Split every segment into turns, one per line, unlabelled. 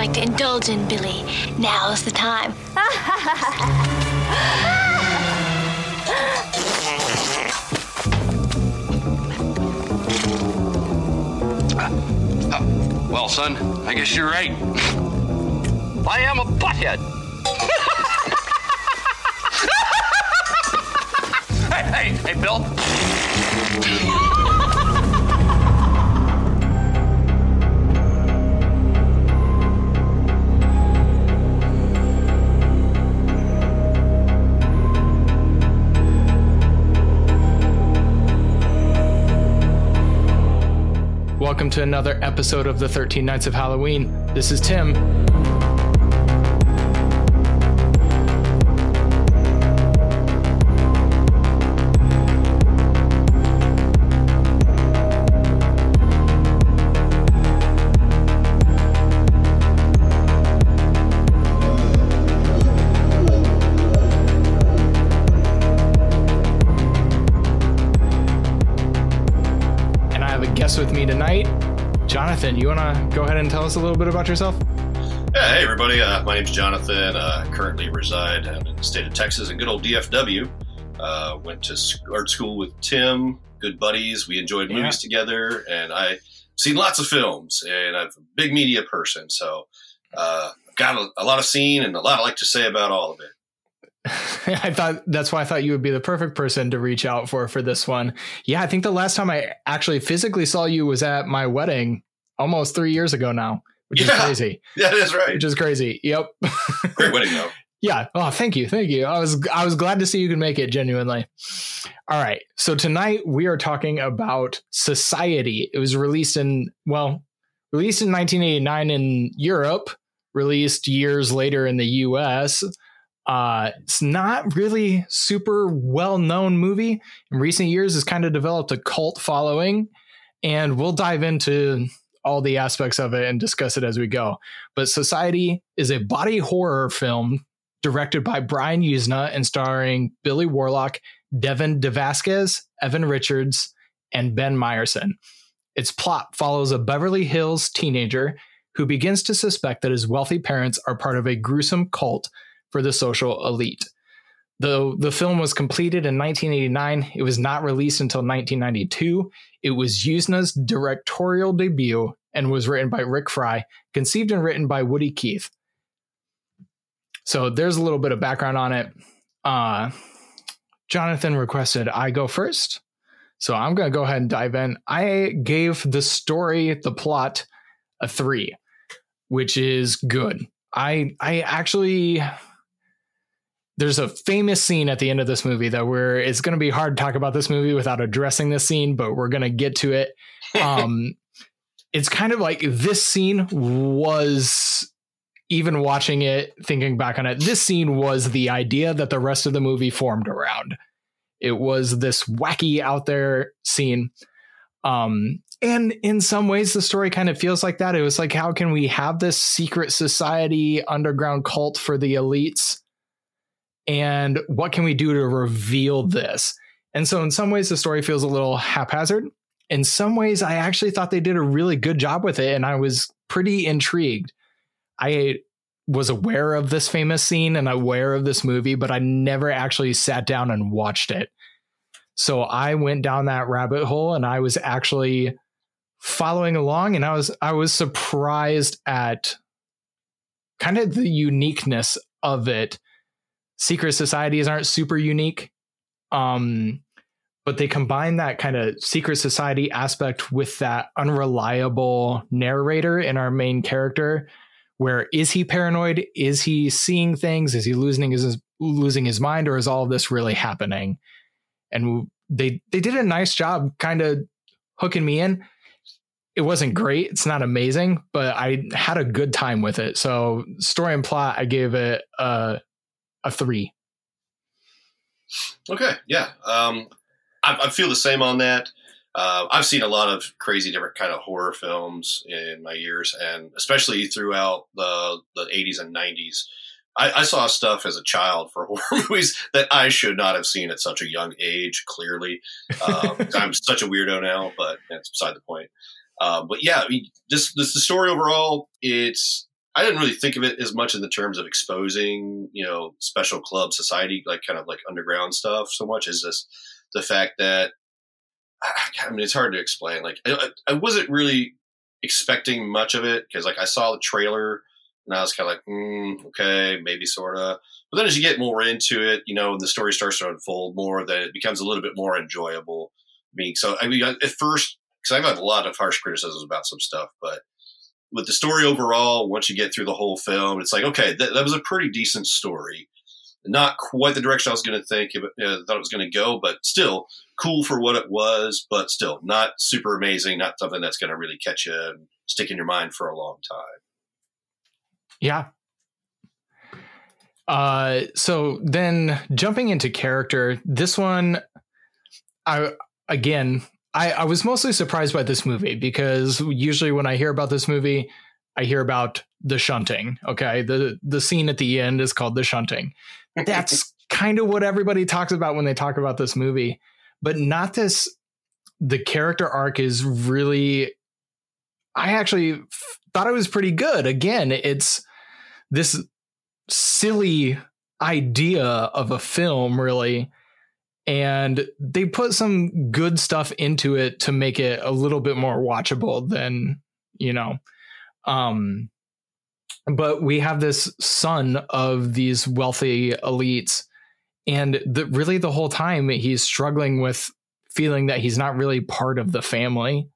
like to indulge in, Billy, now's the time.
Well, son, I guess you're right. I am a butthead. hey, hey, hey, Bill.
Welcome to another episode of the 13 Nights of Halloween. This is Tim. And tell us a little bit about yourself?
Yeah, hey everybody, uh, my name's Jonathan. Uh, currently reside in the state of Texas in good old DFW. Uh, went to sc- art school with Tim, good buddies. We enjoyed movies together, and I've seen lots of films. And I'm a big media person, so uh, got a, a lot of seen and a lot I like to say about all of it.
I thought that's why I thought you would be the perfect person to reach out for for this one. Yeah, I think the last time I actually physically saw you was at my wedding almost three years ago now, which is crazy.
Yeah, that's right.
Which is crazy. Yep.
Great wedding though.
Yeah. Oh, thank you. Thank you. I was I was glad to see you could make it genuinely. All right. So tonight we are talking about Society. It was released in well, released in 1989 in Europe, released years later in the US. Uh, it's not really super well-known movie. In recent years has kind of developed a cult following and we'll dive into all the aspects of it and discuss it as we go. But Society is a body horror film directed by Brian Yuzna and starring Billy Warlock, Devin DeVasquez, Evan Richards, and Ben Meyerson. Its plot follows a Beverly Hills teenager who begins to suspect that his wealthy parents are part of a gruesome cult for the social elite. Though the film was completed in 1989, it was not released until 1992. It was Yuzna's directorial debut and was written by Rick Fry, conceived and written by Woody Keith. So there's a little bit of background on it. Uh, Jonathan requested I go first. So I'm going to go ahead and dive in. I gave the story, the plot, a three, which is good. I I actually there's a famous scene at the end of this movie that where it's going to be hard to talk about this movie without addressing this scene, but we're going to get to it. Um, it's kind of like this scene was even watching it, thinking back on it, this scene was the idea that the rest of the movie formed around. It was this wacky out there scene. Um, and in some ways, the story kind of feels like that. It was like, how can we have this secret society, underground cult for the elites? And what can we do to reveal this? And so, in some ways, the story feels a little haphazard. In some ways, I actually thought they did a really good job with it, and I was pretty intrigued. I was aware of this famous scene and aware of this movie, but I never actually sat down and watched it. So I went down that rabbit hole and I was actually following along and I was I was surprised at kind of the uniqueness of it. Secret societies aren't super unique. Um but they combine that kind of secret society aspect with that unreliable narrator in our main character where is he paranoid? Is he seeing things? Is he losing his losing his mind or is all of this really happening? And they they did a nice job kind of hooking me in. It wasn't great. It's not amazing but i had a good time with it. So story and plot i gave it a a three
Okay, yeah. Um, I, I feel the same on that. Uh, I've seen a lot of crazy different kind of horror films in my years, and especially throughout the the 80s and 90s. I, I saw stuff as a child for horror movies that I should not have seen at such a young age. Clearly, um, I'm such a weirdo now, but that's beside the point. Uh, but yeah, I mean, this this the story overall. It's I didn't really think of it as much in the terms of exposing, you know, special club society, like kind of like underground stuff, so much as this the fact that I mean, it's hard to explain. Like, I, I wasn't really expecting much of it because, like, I saw the trailer and I was kind of like, mm, okay, maybe sort of. But then as you get more into it, you know, and the story starts to unfold more, then it becomes a little bit more enjoyable. I mean, so I mean, at first, because I've had a lot of harsh criticisms about some stuff, but with the story overall, once you get through the whole film, it's like, okay, that, that was a pretty decent story. Not quite the direction I was going to think, uh, thought it was going to go, but still cool for what it was, but still not super amazing, not something that's going to really catch you and stick in your mind for a long time.
Yeah. Uh, so then jumping into character, this one, I again, I, I was mostly surprised by this movie because usually when I hear about this movie, I hear about the shunting. Okay, the the scene at the end is called the shunting. That's kind of what everybody talks about when they talk about this movie, but not this. The character arc is really. I actually thought it was pretty good. Again, it's this silly idea of a film, really, and they put some good stuff into it to make it a little bit more watchable than you know um but we have this son of these wealthy elites and the, really the whole time he's struggling with feeling that he's not really part of the family.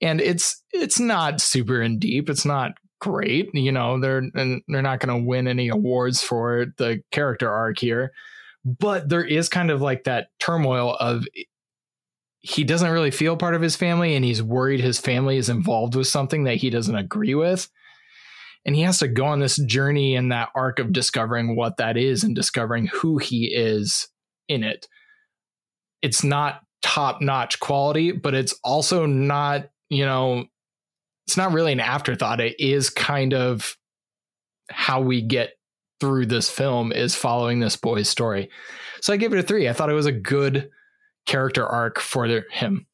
And it's it's not super in deep. It's not great. You know they're and they're not going to win any awards for the character arc here but there is kind of like that turmoil of he doesn't really feel part of his family and he's worried his family is involved with something that he doesn't agree with. And he has to go on this journey in that arc of discovering what that is and discovering who he is in it. It's not top notch quality but it's also not you know it's not really an afterthought. It is kind of how we get through this film is following this boy's story. So I give it a three. I thought it was a good character arc for him.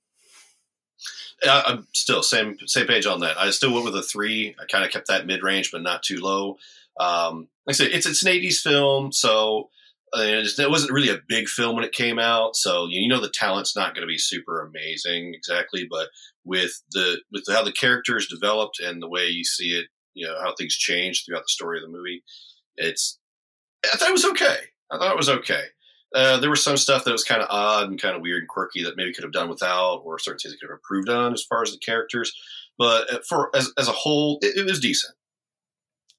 Uh, I'm still same same page on that. I still went with a three. I kind of kept that mid range, but not too low. Um, like I said, it's it's an '80s film, so uh, it wasn't really a big film when it came out. So you know the talent's not going to be super amazing exactly, but with the with how the characters developed and the way you see it, you know how things change throughout the story of the movie, it's I thought it was okay. I thought it was okay. Uh, there was some stuff that was kind of odd and kind of weird and quirky that maybe could have done without, or certain things could have improved on as far as the characters. But uh, for as as a whole, it, it was decent.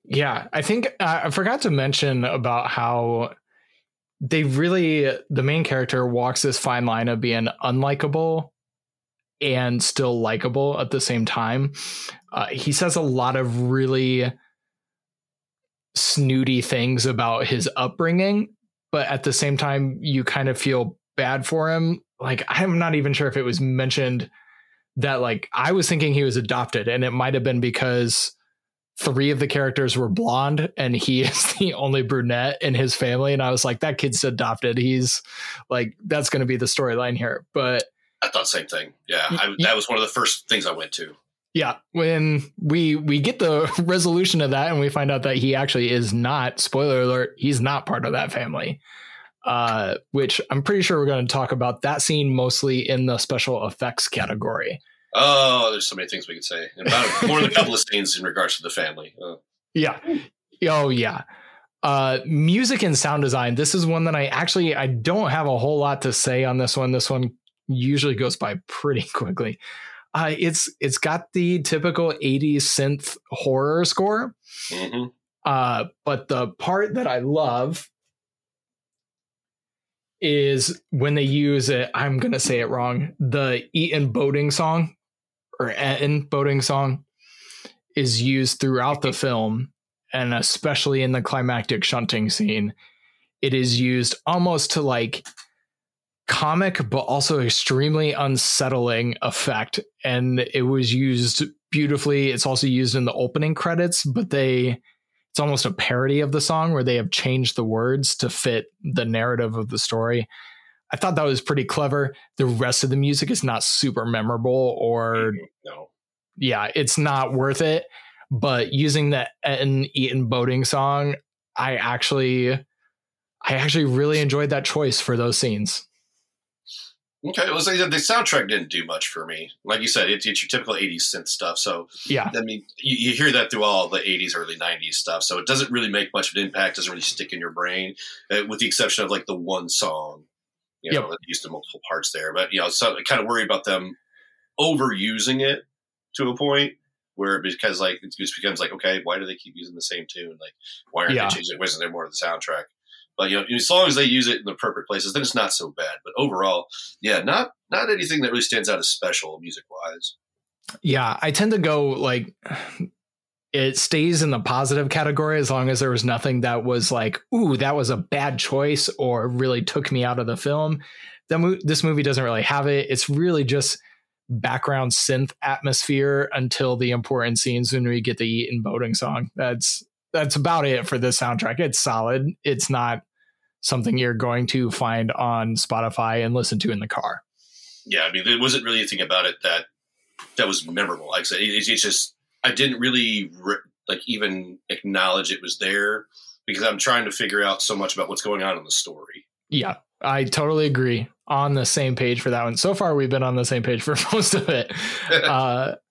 Yeah, I think uh, I forgot to mention about how they really the main character walks this fine line of being unlikable and still likable at the same time. Uh, he says a lot of really snooty things about his upbringing, but at the same time, you kind of feel bad for him. Like, I'm not even sure if it was mentioned that, like, I was thinking he was adopted, and it might have been because three of the characters were blonde and he is the only brunette in his family. And I was like, that kid's adopted. He's like, that's going to be the storyline here. But
I thought same thing. Yeah. I, that was one of the first things I went to
yeah when we we get the resolution of that and we find out that he actually is not spoiler alert he's not part of that family. Uh, which i'm pretty sure we're going to talk about that scene mostly in the special effects category.
Oh there's so many things we could say. About more than a couple of scenes in regards to the family. Oh.
yeah. Oh yeah. Uh, music and sound design. This is one that i actually i don't have a whole lot to say on this one. This one usually goes by pretty quickly uh, it's it's got the typical 80s synth horror score. Mm-hmm. Uh, but the part that I love is when they use it, I'm gonna say it wrong. The Eton boating song or Eton boating song is used throughout the film, and especially in the climactic shunting scene. It is used almost to like comic but also extremely unsettling effect. And it was used beautifully. It's also used in the opening credits but they it's almost a parody of the song where they have changed the words to fit the narrative of the story. I thought that was pretty clever. The rest of the music is not super memorable or
no
yeah it's not worth it. But using the Etten Eton boating song, I actually, I actually really enjoyed that choice for those scenes.
Okay, well, so the soundtrack didn't do much for me. Like you said, it's, it's your typical '80s synth stuff. So,
Yeah,
I mean, you, you hear that through all the '80s, early '90s stuff. So it doesn't really make much of an impact. Doesn't really stick in your brain, uh, with the exception of like the one song, you know,
Yep.
that used to multiple parts there. But you know, so I kind of worry about them overusing it to a point where it because like it just becomes like, okay, why do they keep using the same tune? Like, why aren't
Yeah.
they changing? it? Wasn't there more to the soundtrack? But you know, as long as they use it in the appropriate places, then it's not so bad. But overall, yeah, not not anything that really stands out as special music wise.
yeah. I tend to go like it stays in the positive category as long as there was nothing that was like, ooh, that was a bad choice or really took me out of the film. Then this movie doesn't really have it. It's really just background synth atmosphere until the important scenes when we get the Eton boating song. That's that's about it for this soundtrack. It's solid. It's not something you're going to find on Spotify and listen to in the car.
Yeah, I mean, there wasn't really anything about it that that was memorable. Like I said, it, it's just I didn't really re- like even acknowledge it was there because I'm trying to figure out so much about what's going on in the story.
Yeah, I totally agree. On the same page for that one. So far, we've been on the same page for most of it. Uh,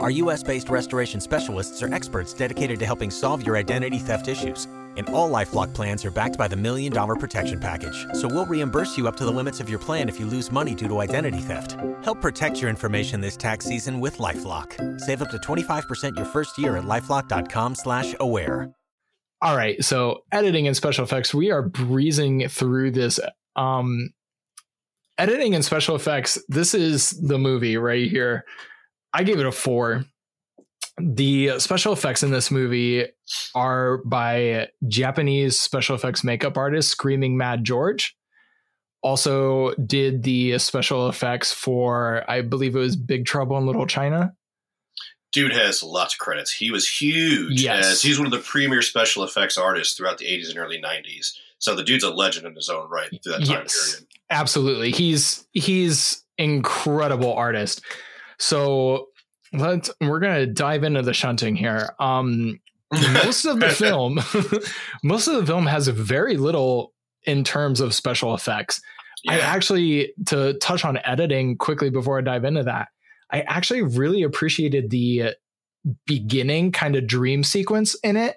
Our US-based restoration specialists are experts dedicated to helping solve your identity theft issues. And all LifeLock plans are backed by the Million Dollar Protection Package. So we'll reimburse you up to the limits of your plan if you lose money due to identity theft. Help protect your information this tax season with LifeLock. Save up to 25% your first year at LifeLock.com slash aware.
all right, so editing and special effects, we are breezing through this. Um, editing and special effects, this is the movie right here. I gave it a four. The special effects in this movie are by Japanese special effects makeup artist Screaming Mad George. Also, did the special effects for, I believe it was Big Trouble in Little China.
Dude has lots of credits. He was huge.
Yes.
he's one of the premier special effects artists throughout the 80s and early 90s. So the dude's a legend in his own right through that time
Yes.
period.
absolutely he's he's incredible artist so let's we're gonna dive into the shunting here. Um most of the film most of the film has very little in terms of special effects. I actually to touch on editing quickly before i dive into that i actually really appreciated the beginning kind of dream sequence in it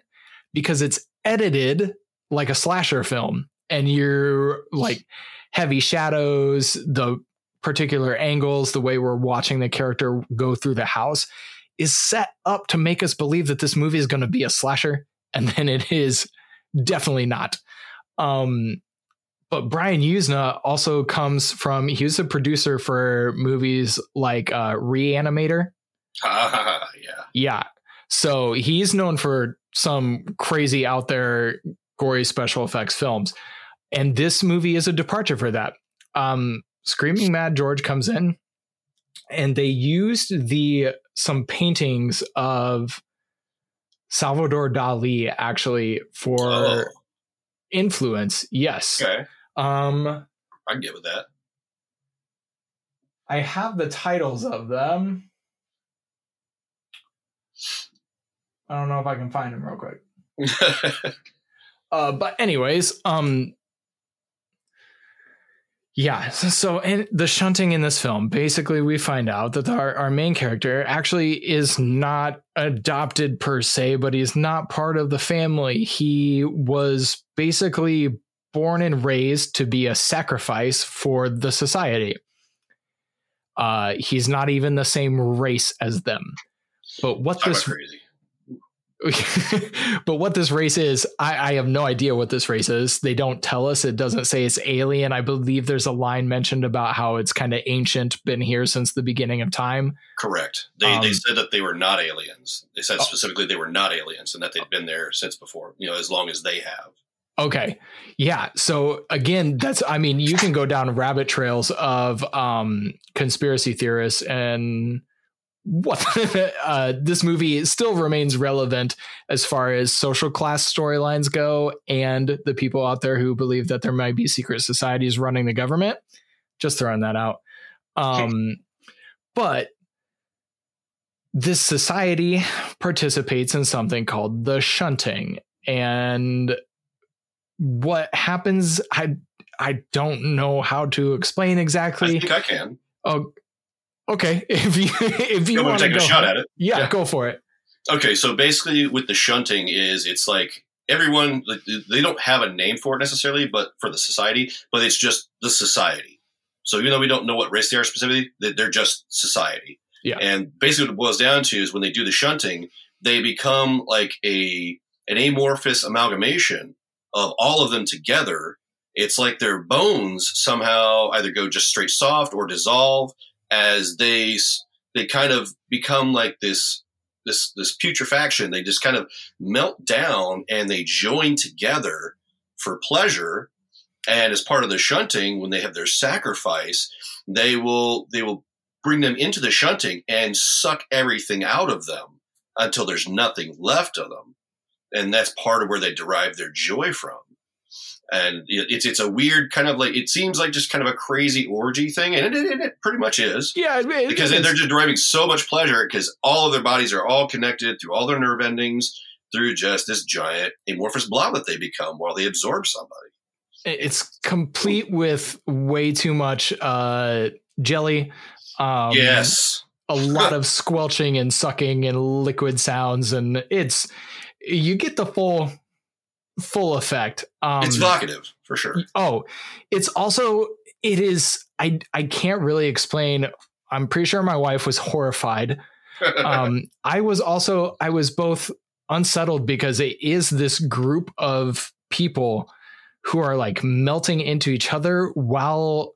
because it's edited like a slasher film and you're like heavy shadows the particular angles the way we're watching the character go through the house is set up to make us believe that this movie is going to be a slasher and then it is definitely not um but Brian Yuzna also comes from he was a producer for movies like uh Reanimator
yeah.
yeah. So he's known for some crazy out there gory special effects films. And this movie is a departure for that. Um Screaming Mad George comes in and they used the some paintings of Salvador Dali actually for
Oh,
influence. Yes.
okay.
Um
I get with that.
I have the titles of them. I don't know if I can find them real quick. Uh, but anyways, um, yeah. So, in the shunting in this film, basically, we find out that our our main character actually is not adopted per se, but he's not part of the family. He was basically born and raised to be a sacrifice for the society. Uh, he's not even the same race as them. But what this
crazy.
but what this race is, I, I, have no idea what this race is. They don't tell us. It doesn't say it's alien. I believe there's a line mentioned about how it's kind of ancient, been here since the beginning of time.
Correct. They, um, they said that they were not aliens. They said oh. specifically they were not aliens and that they'd been there since before, you know, as long as they have.
Okay. Yeah. So again, that's I mean, you can go down rabbit trails of um conspiracy theorists and what uh, this movie still remains relevant as far as social class storylines go and the people out there who believe that there might be secret societies running the government. Just throwing that out. Um, but this society participates in something called the shunting. And what happens i i don't know how to explain exactly.
I think i can.
Oh Okay, if you if you want to
take
go,
a shot at it,
yeah, yeah, go for it.
Okay, so basically, with the shunting, is it's like everyone they don't have a name for it necessarily, but for the society, but it's just the society. So even though we don't know what race they are specifically, they're just society.
Yeah.
And basically, what it boils down to is when they do the shunting, they become like a an amorphous amalgamation of all of them together. It's like their bones somehow either go just straight soft or dissolve as they they kind of become like this this this putrefaction. They just kind of melt down and they join together for pleasure. And as part of the shunting, when they have their sacrifice, they will they will bring them into the shunting and suck everything out of them until there's nothing left of them. And that's part of where they derive their joy from and it's it's a weird kind of like it seems like just kind of a crazy orgy thing, and it, it, it pretty much is.
Yeah, it,
because they're just deriving so much pleasure because all of their bodies are all connected through all their nerve endings through just this giant amorphous blob that they become while they absorb somebody.
It's complete with way too much uh, jelly.
Um, yes,
a lot of squelching and sucking and liquid sounds, and it's you get the full full effect.
Um, it's evocative for sure.
Oh, it's also it is. I I can't really explain. I'm pretty sure my wife was horrified. um, I was also I was both unsettled because it is this group of people who are like melting into each other while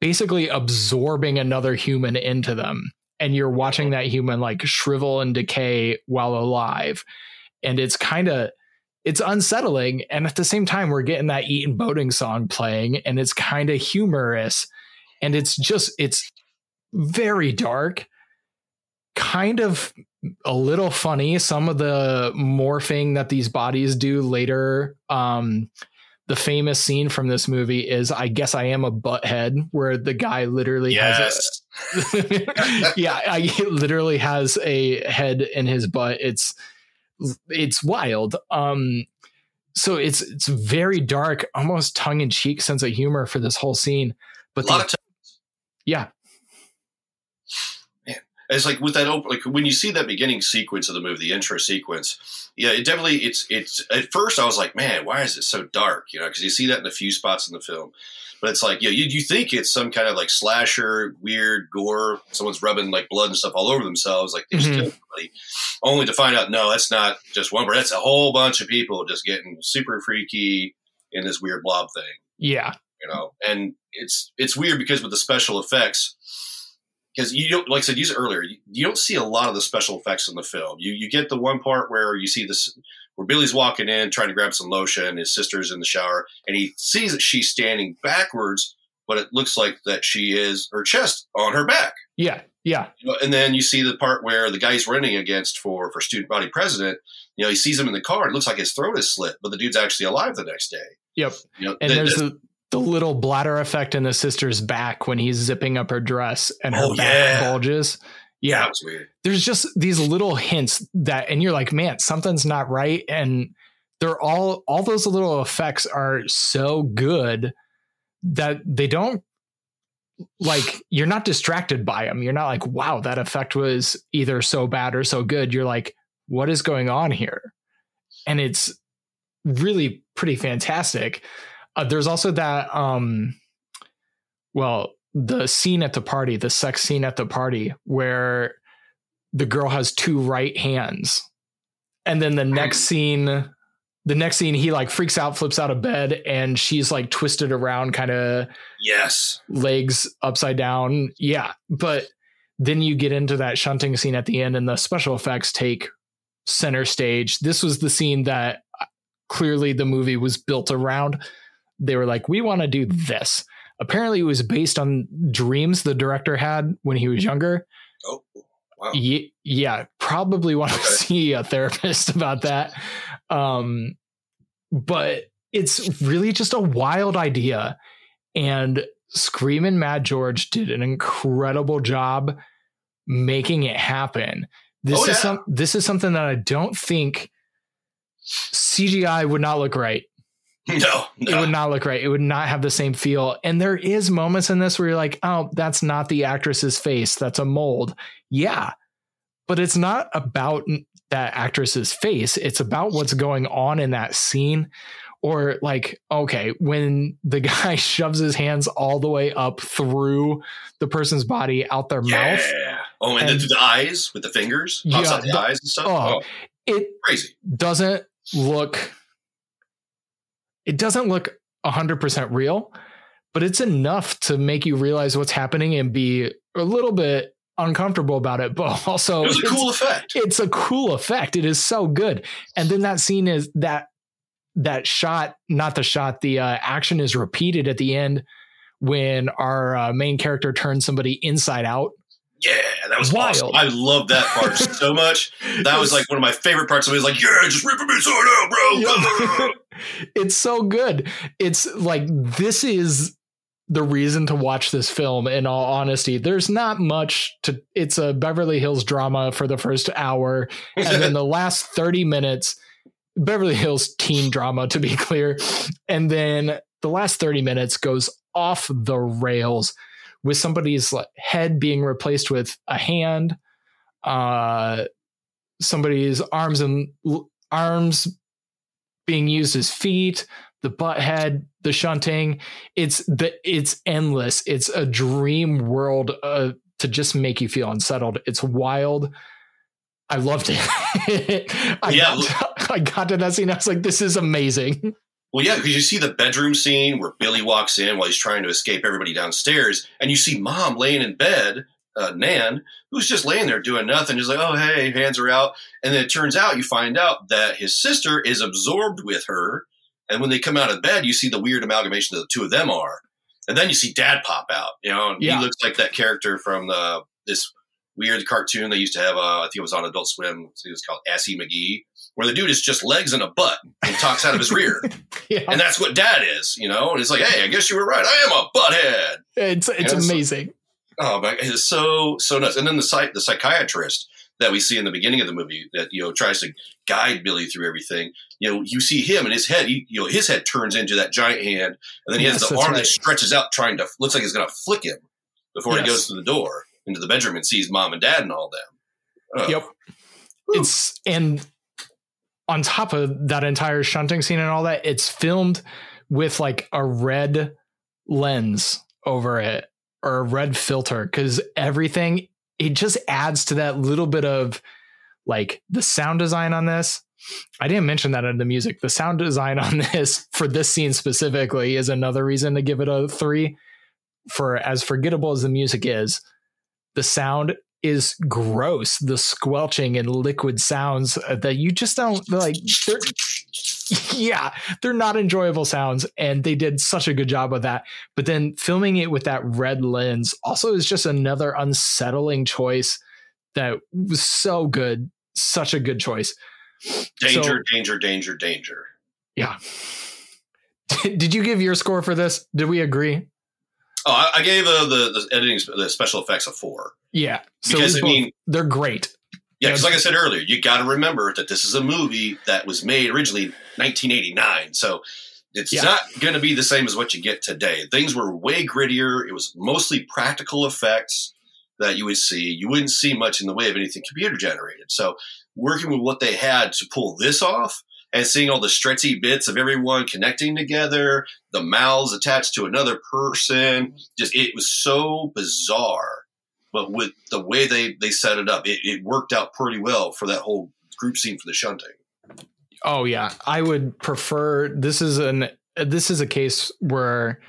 basically absorbing another human into them and you're watching that human like shrivel and decay while alive and it's kind of it's unsettling and at the same time we're getting that eton boating song playing and it's kind of humorous and it's just it's very dark kind of a little funny some of the morphing that these bodies do later um the famous scene from this movie is I guess I am a butthead where the guy literally
yes.
has a yeah, I, literally has a head in his butt. It's it's wild. Um, so it's it's very dark, almost tongue in cheek sense of humor for this whole scene. But
a lot the, of
times, yeah,
it's like with that open, like when you see that beginning sequence of the movie, the intro sequence. Yeah, it definitely it's it's. At first, I was like, man, why is it so dark? You know, because you see that in a few spots in the film. But it's like, yeah, you, you think it's some kind of like slasher, weird gore. Someone's rubbing like blood and stuff all over themselves, like they just mm-hmm. killed somebody. Only to find out, no, that's not just one. But that's a whole bunch of people just getting super freaky in this weird blob thing.
Yeah,
you know, and it's it's weird because with the special effects, because you don't like I said, you said earlier, you, you, don't see a lot of the special effects in the film. You you get the one part where you see this where Billy's walking in trying to grab some lotion. His sister's in the shower, and he sees that she's standing backwards, but it looks like that she is her chest on her back.
Yeah, yeah.
You know, and then you see the part where the guy he's running against for for student body president. You know, he sees him in the car. It looks like his throat is slit, but the dude's actually alive the next day.
Yep.
You know,
and there's the the little bladder effect in the sister's back when he's zipping up her dress and her oh, back yeah. bulges.
Yeah, that was weird.
There's just these little hints that, and you're like, man, something's not right. And they're all, all those little effects are so good that they don't like, you're not distracted by them. You're not like, wow, that effect was either so bad or so good. You're like, what is going on here? And it's really pretty fantastic. Uh, there's also that, um, well, the scene at the party, the sex scene at the party, where the girl has two right hands. And then the next scene the next scene he like freaks out flips out of bed and she's like twisted around kind of
Yes.
legs upside down. Yeah but then you get into that shunting scene at the end and the special effects take center stage. This was the scene that uh, clearly the movie was built around they were like we want to do this apparently it was based on dreams the director had when he was younger
Oh, wow.
Ye- yeah, probably want to
Okay.
see a therapist about that. Um, but it's really just a wild idea. And Screamin' Mad George did an incredible job making it happen. This
Oh,
is
yeah.
some this is something that I don't think CGI would not look right
No,
it would not look right. It would not have the same feel. And there is moments in this where you're like, oh, that's not the actress's face. That's a mold. Yeah. But it's not about that actress's face. It's about what's going on in that scene. Or like, okay, when the guy shoves his hands all the way up through the person's body out their
yeah.
mouth,
Oh, and,
And-
then the eyes with the fingers, pops
Yeah,
out the
the-
eyes and stuff.
oh.
Oh,
it
crazy.
doesn't look it doesn't look 100% real but it's enough to make you realize what's happening and be a little bit uncomfortable about it but also
It was a
it's,
cool effect.
it's a cool effect. It is so good. And then that scene is that that shot not the shot the uh, action is repeated at the end when our uh, main character turns somebody inside out
Yeah, that was
Wild.
awesome. I love that part so much. That was like one of my favorite parts. Somebody was like, "Yeah, just ripping me inside out, bro."
It's so good. It's like this is the reason to watch this film in all honesty. There's not much to it's a Beverly Hills drama for the first hour and then the last 30 minutes Beverly Hills teen drama to be clear. And then the last 30 minutes goes off the rails with somebody's head being replaced with a hand uh somebody's arms and arms being used as feet, the butt head, the shunting. It's the it's endless. It's a dream world uh, to just make you feel unsettled. It's wild. I loved it. I,
Yeah,
got to, I got to that scene. I was like, this is amazing.
Well, yeah, because you see the bedroom scene where Billy walks in while he's trying to escape everybody downstairs, and you see mom laying in bed, uh, Nan, who's just laying there doing nothing, just like, oh, hey, hands are out. And then it turns out, you find out that his sister is absorbed with her. And when they come out of bed, you see the weird amalgamation that the two of them are. And then you see dad pop out, you know, and
Yeah.
he looks like that character from the this weird cartoon they used to have. Uh, I think it was on Adult Swim. It was called Assy McGee, where the dude is just legs and a butt and talks out of his rear.
Yeah,
And that's what dad is, you know? And it's like, hey, I guess you were right. I am a butthead.
it's it's amazing.
Oh, my, it's so, so nuts. And then the psych, the psychiatrist that we see in the beginning of the movie that, you know, tries to guide Billy through everything. You know, you see him and his head, he, you know, his head turns into that giant hand. And then he has
Yes,
the arm
right.
that stretches out trying to, looks like he's going to flick him before
Yes.
he goes to the door into the bedroom and sees mom and dad and all them. Oh,
Yep. It's and on top of that entire shunting scene and all that, it's filmed with like a red lens over it or a red filter because everything it just adds to that little bit of like the sound design on this. I didn't mention that in the music. The sound design on this for this scene specifically is another reason to give it a three. For as forgettable as the music is, the sound is gross. The squelching and liquid sounds uh, that you just don't like. They're, yeah, they're not enjoyable sounds, and they did such a good job of that. But then filming it with that red lens also is just another unsettling choice that was so good. Such a good choice.
Danger,
So-
danger, danger, danger.
Yeah. Did you give your score for this? Did we agree?
Oh, I, I gave uh, the, the editing, the special effects a four.
Yeah.
Because,
we
I mean,
they're great.
Yeah, because like I said earlier, you got to remember that this is a movie that was made originally 1989. So it's
Yeah.
not going to be the same as what you get today. Things were way grittier. It was mostly practical effects that you would see. You wouldn't see much in the way of anything computer generated. So working with what they had to pull this off and seeing all the stretchy bits of everyone connecting together, the mouths attached to another person, just it was so bizarre but with the way they they set it up, it, it worked out pretty well for that whole group scene for the shunting.
Oh yeah, I would prefer. This is an this is a case where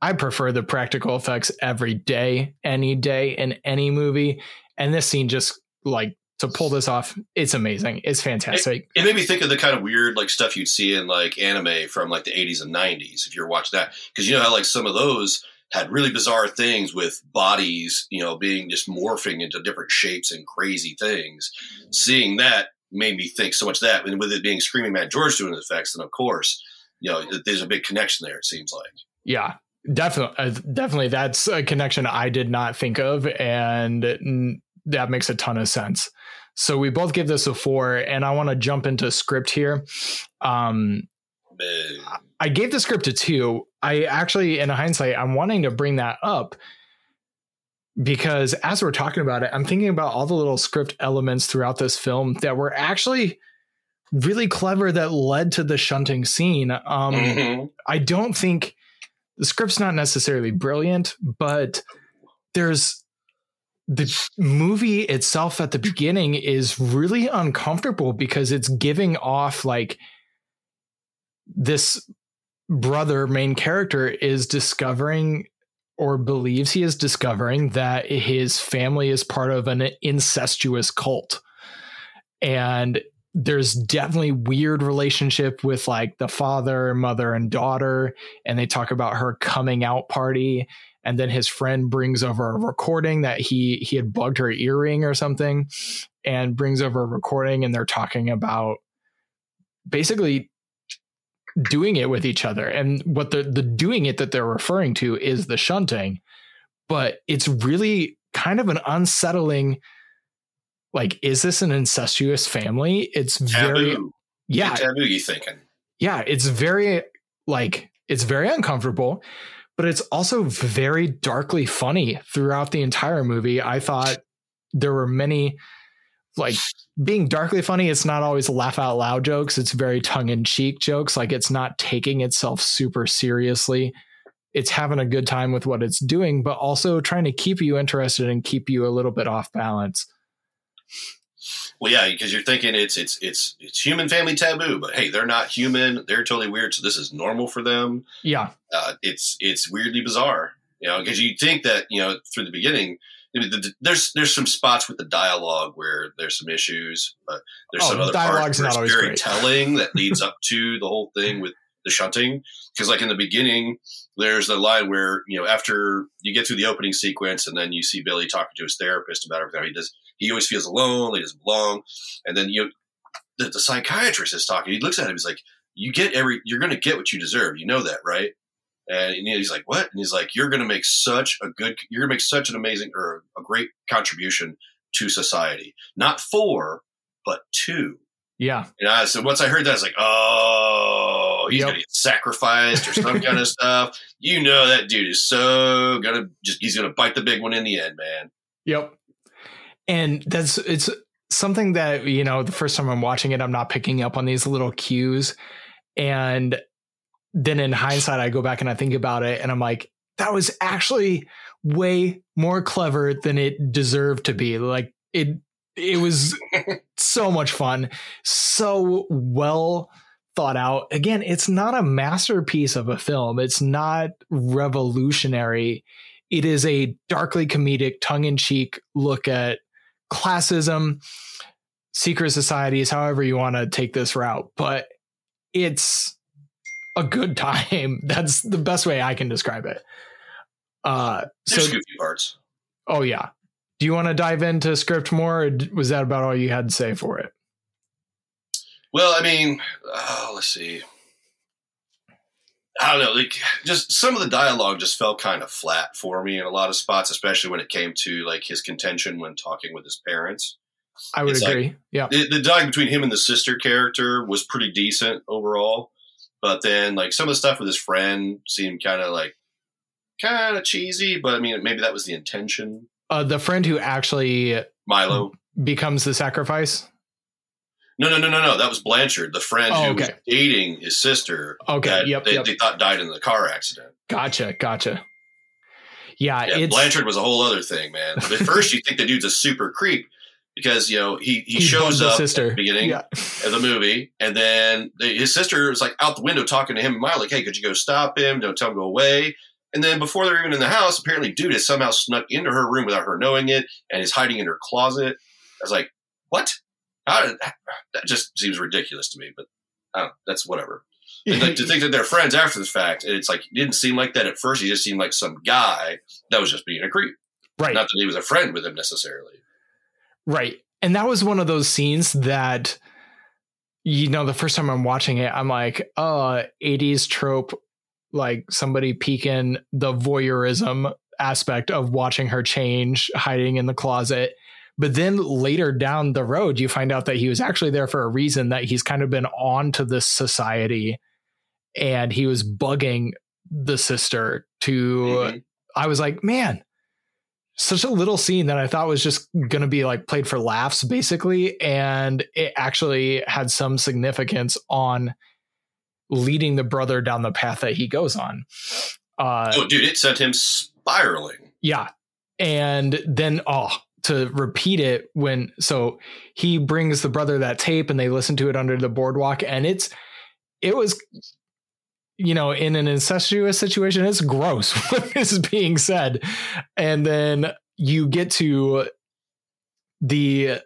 I prefer the practical effects every day, any day in any movie, and this scene just like to pull this off. It's amazing. It's fantastic.
It made me think of the kind of weird like stuff you'd see in like anime from like the 80s and 90s if you're watching that because you know how like some of those had really bizarre things with bodies, you know, being just morphing into different shapes and crazy things. Seeing that made me think so much of that. And with it being Screaming Mad George doing the effects, then of course, you know, there's a big connection there. It seems like.
Yeah, definitely, uh, definitely. That's a connection I did not think of, and that makes a ton of sense. So we both give this a four, and I want to jump into script here. Um, I gave the script a two. I actually, in hindsight, I'm wanting to bring that up because as we're talking about it, I'm thinking about all the little script elements throughout this film that were actually really clever that led to the shunting scene. Um,
Mhm.
I don't think the script's not necessarily brilliant, but there's the movie itself at the hmm. beginning is really uncomfortable because it's giving off like this brother main character is discovering or believes he is discovering that his family is part of an incestuous cult. And there's definitely weird relationship with like the father mother and daughter and they talk about her coming out party and then his friend brings over a recording that he he had bugged her earring or something and brings over a recording and they're talking about basically doing it with each other. And what the the doing it that they're referring to is the shunting but it's really kind of an unsettling like is this an incestuous family? It's very yeah.
Taboo, you thinking?
yeah it's very like it's very uncomfortable but it's also very darkly funny throughout the entire movie. I thought there were many like being darkly funny it's not always laugh out loud jokes. It's very tongue-in-cheek jokes. Like it's not taking itself super seriously. It's having a good time with what it's doing but also trying to keep you interested and keep you a little bit off balance
Well, yeah, because you're thinking it's it's it's it's human family taboo, but hey, they're not human. They're totally weird, so this is normal for them.
yeah
Uh, it's it's weirdly bizarre, you know, because you think that you know through the beginning. I mean, the, the- there's there's some spots with the dialogue where there's some issues, but there's
Oh,
some
the
other
dialogue's
parts where it's very
great.
telling that leads up to the whole thing with the shunting. Because like in the beginning, there's the line where you know after you get through the opening sequence and then you see Billy talking to his therapist about everything he does. He always feels alone. He doesn't belong. And then you know, the, the psychiatrist is talking. He looks at him. He's like, "You get every. You're going to get what you deserve. You know that, right?" And he's like, "What?" And he's like, "You're going to make such a good. You're going to make such an amazing or a great contribution to society. Not four, but two.
yeah
And I, so once I heard that, I was like, "Oh, he's
Yep.
going to get sacrificed or some kind of stuff." You know, that dude is so gonna just. He's going to bite the big one in the end, man.
Yep. And that's it's something that, you know, the first time I'm watching it, I'm not picking up on these little cues. And then in hindsight, I go back and I think about it and I'm like, that was actually way more clever than it deserved to be. Like it it was so much fun, so well thought out. Again, it's not a masterpiece of a film. It's not revolutionary. It is a darkly comedic, tongue-in-cheek look at classism, secret societies, however you want to take this route. But it's a good time. That's the best way I can describe it. Uh,
There's
so,
goofy parts.
oh yeah. Do you want to dive into script more, or was that about all you had to say for it?
Well, I mean, uh, let's see. I don't know. Like, just some of the dialogue just felt kind of flat for me in a lot of spots, especially when it came to like his contention when talking with his parents.
I would
It's like-
agree. yeah.
The, the dialogue between him and the sister character was pretty decent overall, but then like some of the stuff with his friend seemed kind of like kind of cheesy. But I mean, maybe that was the intention.
Uh, the friend who actually
Milo.
becomes the sacrifice.
No, no, no, no, no. That was Blanchard, the friend
Oh,
who was dating his sister.
Okay,
that
yep,
they,
yep.
they thought died in the car accident.
Gotcha, gotcha. Yeah,
Yeah, Blanchard was a whole other thing, man. At first, you think the dude's a super creep because you know he he,
He
shows up
sister.
at the beginning
Yeah.
of the movie, and then the, his sister was like out the window talking to him and Miley, like, "Hey, could you go stop him? Don't tell him to go away." And then before they're even in the house, apparently, dude has somehow snuck into her room without her knowing it, and is hiding in her closet. I was like, "What? How did that just seems ridiculous to me?" But I don't, that's whatever. And like, to think that they're friends after the fact, it's like it didn't seem like that at first. He just seemed like some guy that was just being a creep.
right.
Not that he was a friend with him necessarily.
Right. And that was one of those scenes that, you know, the first time I'm watching it, I'm like, uh, oh, 80s trope, like somebody peeking the voyeurism aspect of watching her change, hiding in the closet. But then later down the road, you find out that he was actually there for a reason, that he's kind of been on to this society and he was bugging the sister to
Mhm.
I was like, man, such a little scene that I thought was just going to be like played for laughs, basically. And it actually had some significance on leading the brother down the path that he goes on. Uh,
oh, dude, it sent him spiraling.
yeah. And then, oh, to repeat it when, so he brings the brother that tape and they listen to it under the boardwalk. And it's, it was, you know, in an incestuous situation, it's gross what is being said. And then you get to the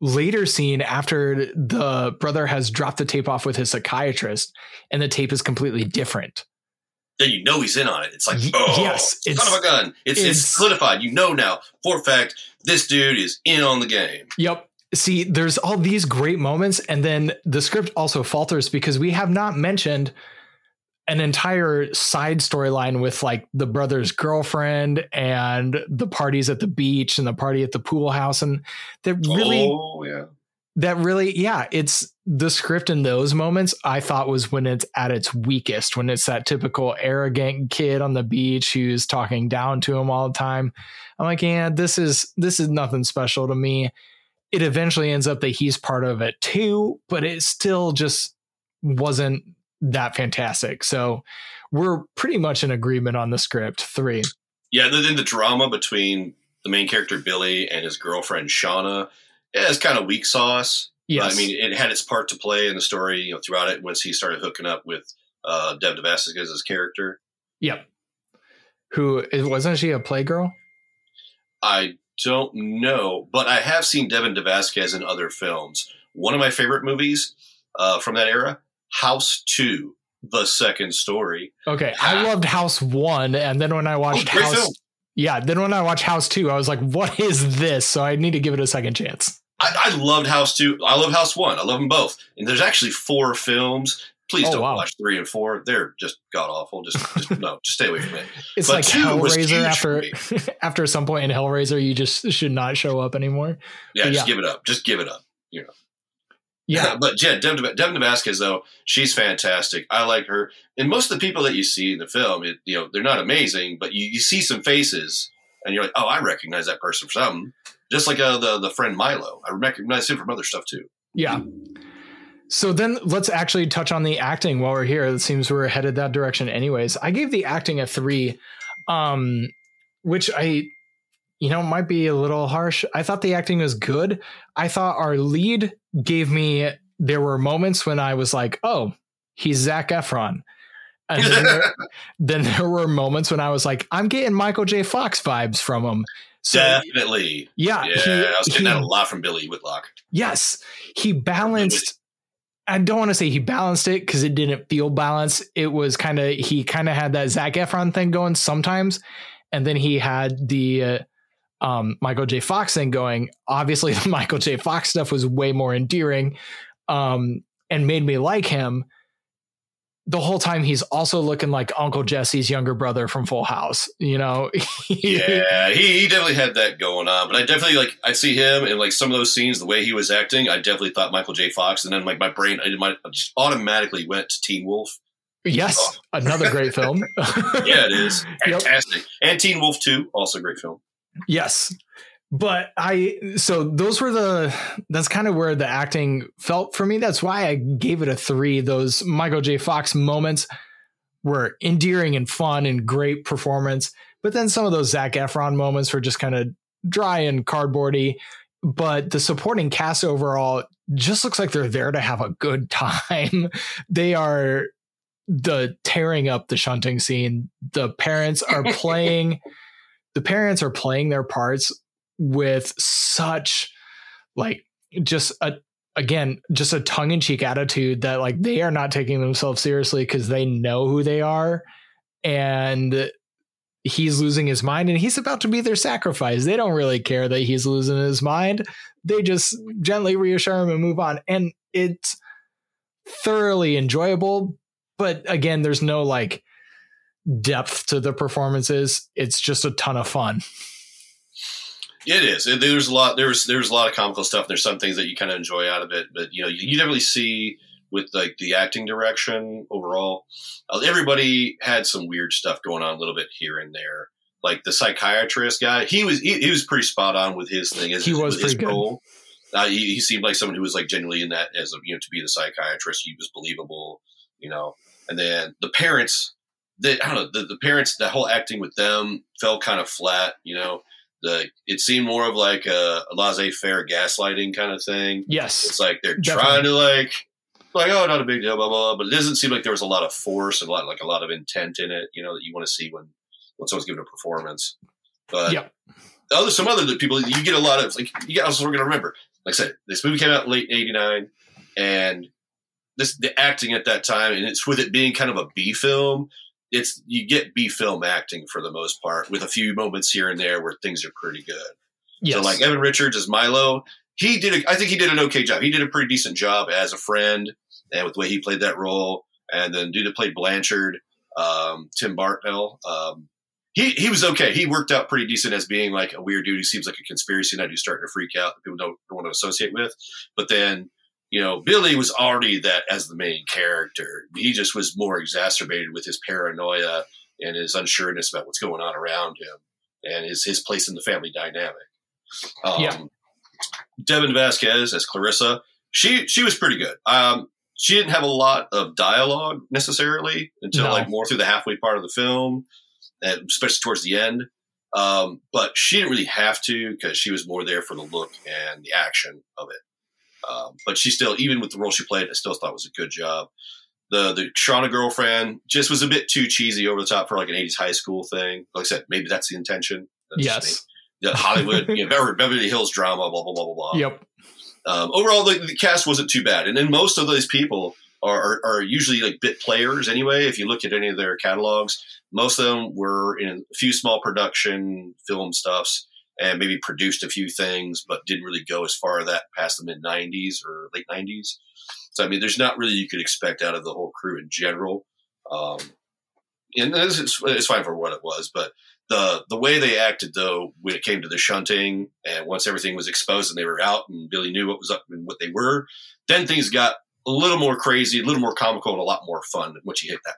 later scene after the brother has dropped the tape off with his psychiatrist and the tape is completely different.
Then you know he's in on it. It's like, oh,
yes,
son
it's-
of a gun. It's, it's
it's-
solidified. You know now for a fact this dude is in on the game.
Yep. See, there's all these great moments, and then the script also falters because we have not mentioned an entire side storyline with like the brother's girlfriend and the parties at the beach and the party at the pool house. And that really,
oh yeah.
That really, yeah, it's the script in those moments I thought was when it's at its weakest, when it's that typical arrogant kid on the beach who's talking down to him all the time. I'm like, yeah, this is this is nothing special to me. It eventually ends up that he's part of it too, but it still just wasn't that fantastic. So we're pretty much in agreement on the script. Three.
Yeah, then the drama between the main character Billy and his girlfriend Shauna, yeah, it's kind of weak sauce.
Yes.
I mean, it had its part to play in the story, you know, throughout it once he started hooking up with uh, Dev Vasquez's character.
yep. Who wasn't she a playgirl?
I don't know, but I have seen Devin DeVasquez in other films. One of my favorite movies uh, from that era, House Two: The Second Story.
Okay, I loved House One, and then when I watched
Ah. Oh,
House,
film.
yeah, then when I watched House Two, I was like, "What is this?" So I need to give it a second chance.
I, I loved House Two. I love House One. I love them both. And there's actually four films. Please
Oh,
don't
wow.
watch three and four. They're just god awful. Just, just no, just stay away from it.
It's
But
like Hellraiser. After after some point in Hellraiser, you just should not show up anymore.
Yeah,
But
just
yeah.
give it up. Just give it up. You know.
Yeah,
but yeah, Devin, Devin Vasquez though, she's fantastic. I like her, and most of the people that you see in the film, it, you know, they're not amazing, but you, you see some faces, and you're like, oh, I recognize that person from something. Just like uh, the the friend Milo, I recognize him from other stuff too.
yeah. So then let's actually touch on the acting while we're here. It seems we're headed that direction, anyways. I gave the acting a three, um, which I, you know, might be a little harsh. I thought the acting was good. I thought our lead gave me. There were moments when I was like, "Oh, he's Zac Efron," and then there, then there were moments when I was like, "I'm getting Michael J. Fox vibes from him." So
Definitely,
yeah,
yeah,
he-
I was getting
he-
that a lot from Billy Warlock.
Yes, he balanced. I don't want to say he balanced it because it didn't feel balanced. It was kind of he kind of had that Zac Efron thing going sometimes, and then he had the uh, um, Michael J. Fox thing going. Obviously, the Michael J. Fox stuff was way more endearing, um, and made me like him. The whole time he's also looking like Uncle Jesse's younger brother from Full House. You know,
Yeah, he, he definitely had that going on. But I definitely like I see him in like some of those scenes, the way he was acting. I definitely thought Michael J. Fox, and then like my brain, I, my, I just automatically went to Teen Wolf.
yes, oh. another great film.
Yeah, it is
Yep.
fantastic. And Teen Wolf Two, also a great film.
Yes. But I so those were the that's kind of where the acting felt for me. That's why I gave it a 3. Those Michael J. Fox moments were endearing and fun and great performance. But then some of those Zac Efron moments were just kind of dry and cardboardy. but the supporting cast overall just looks like they're there to have a good time. they are the tearing up the shunting scene. The parents are playing the parents are playing their parts with such like just a again just a tongue-in-cheek attitude that like they are not taking themselves seriously because they know who they are and he's losing his mind and he's about to be their sacrifice. They don't really care that he's losing his mind. They just gently reassure him and move on and it's thoroughly enjoyable but again there's no like depth to the performances. It's just a ton of fun
It is. It- There's a lot. There's there's a lot of comical stuff. There's some things that you kind of enjoy out of it, but you know, you, you definitely see with like the acting direction overall. Uh, everybody had some weird stuff going on a little bit here and there. Like the psychiatrist guy, he was he, he was pretty spot on with his thing. As,
He was pretty good.
role. Uh, he, he seemed like someone who was like genuinely in that as a you know to be the psychiatrist. He was believable, you know. And then the parents, the I don't know the, the parents, the whole acting with them fell kind of flat, you know the it seemed more of like a, a laissez-faire gaslighting kind of thing.
yes
It's like they're
Definitely.
trying to like like oh not a big deal blah blah, blah but it doesn't seem like there was a lot of force and a lot like a lot of intent in it. You know that you want to see when when someone's giving a performance. But
Yep.
the other some other people you get a lot of like you guys are going to remember. Like I said, this movie came out late '89, and this the acting at that time, and it's with it being kind of a B film it's you get B film acting for the most part, with a few moments here and there where things are pretty good.
yes
So like Evan Richards as Milo, he did. A, I think he did an okay job. He did a pretty decent job as a friend, and with the way he played that role. And then dude that played Blanchard, um, Tim Bartell, um, he he was okay. He worked out pretty decent as being like a weird dude who seems like a conspiracy nut who's starting to freak out that people don't, don't want to associate with. But then you know, Billy was already that as the main character. He just was more exacerbated with his paranoia and his unsureness about what's going on around him and his his place in the family dynamic. Um,
Yeah.
Devin Vasquez as Clarissa, she she was pretty good. Um, she didn't have a lot of dialogue necessarily until
No.
like more through the halfway part of the film, and especially towards the end. Um, but she didn't really have to because she was more there for the look and the action of it. Um, but she still, even with the role she played, I still thought was a good job. The the Shauna girlfriend just was a bit too cheesy, over the top for like an '80s high school thing. Like I said, maybe that's the intention. That's
yes.
The Hollywood, you know, Beverly, Beverly Hills drama, blah blah blah blah blah.
yep
Um, overall, the, the cast wasn't too bad, and then most of those people are, are, are usually like bit players anyway. If you look at any of their catalogs, most of them were in a few small production film stuffs and maybe produced a few things, but didn't really go as far as that past the mid '90s or late '90s. So I mean, there's not really you could expect out of the whole crew in general. Um, and it's fine for what it was, but the the way they acted though when it came to the shunting and once everything was exposed and they were out and Billy knew what was up and what they were, then things got a little more crazy, a little more comical, and a lot more fun once you hit that.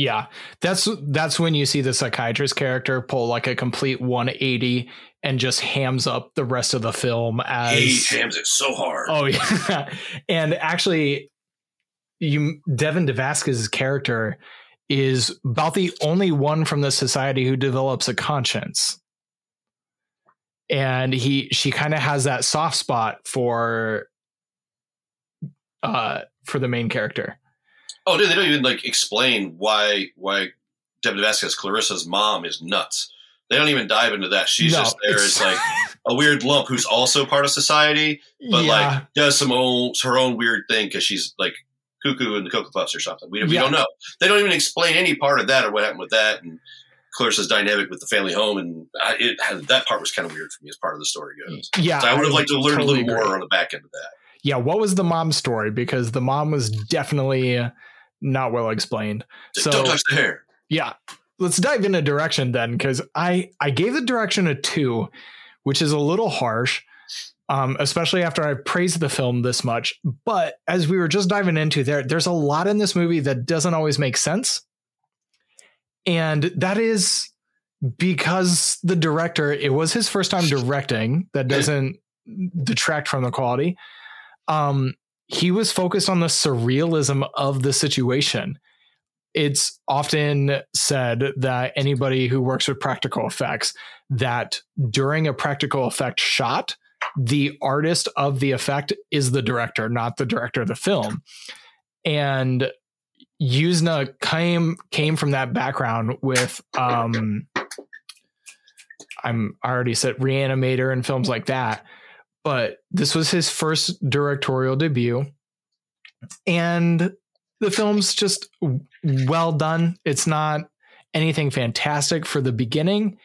Yeah, that's that's when you see the psychiatrist character pull like a complete 180 and just hams up the rest of the film as
He jams it so hard.
Oh yeah, and actually, you Devin DeVasquez's character is about the only one from the society who develops a conscience, and he she kind of has that soft spot for uh for the main character.
Oh, dude, they don't even like explain why why Devin Vasquez, Clarissa's mom, is nuts. They don't even dive into that. She's
No,
just there as like a weird lump who's also part of society, but
Yeah.
like does some own her own weird thing because she's like cuckoo in the Cocoa Puffs or something. We, we
Yeah.
don't know. They don't even explain any part of that or what happened with that. And Clarissa's dynamic with the family home, and I, it, that part was kind of weird for me as part of the story goes.
yeah,
So I would have liked to learn
totally
a little
agree.
more on the back end of that.
Yeah, what was the mom story? Because the mom was definitely not well explained. So
don't touch the hair.
yeah, let's dive into direction then, because I I gave the direction a two, which is a little harsh, um, especially after I praised the film this much. But as we were just diving into there, there's a lot in this movie that doesn't always make sense, and that is because the director it was his first time directing. That doesn't detract from the quality. Um, he was focused on the surrealism of the situation it's often said that anybody who works with practical effects that during a practical effect shot the artist of the effect is the director, not the director of the film. And Yuzna came came from that background with um I'm already said Re-Animator and films like that. But this was his first directorial debut. And the film's just well done. It's not anything fantastic for the beginning,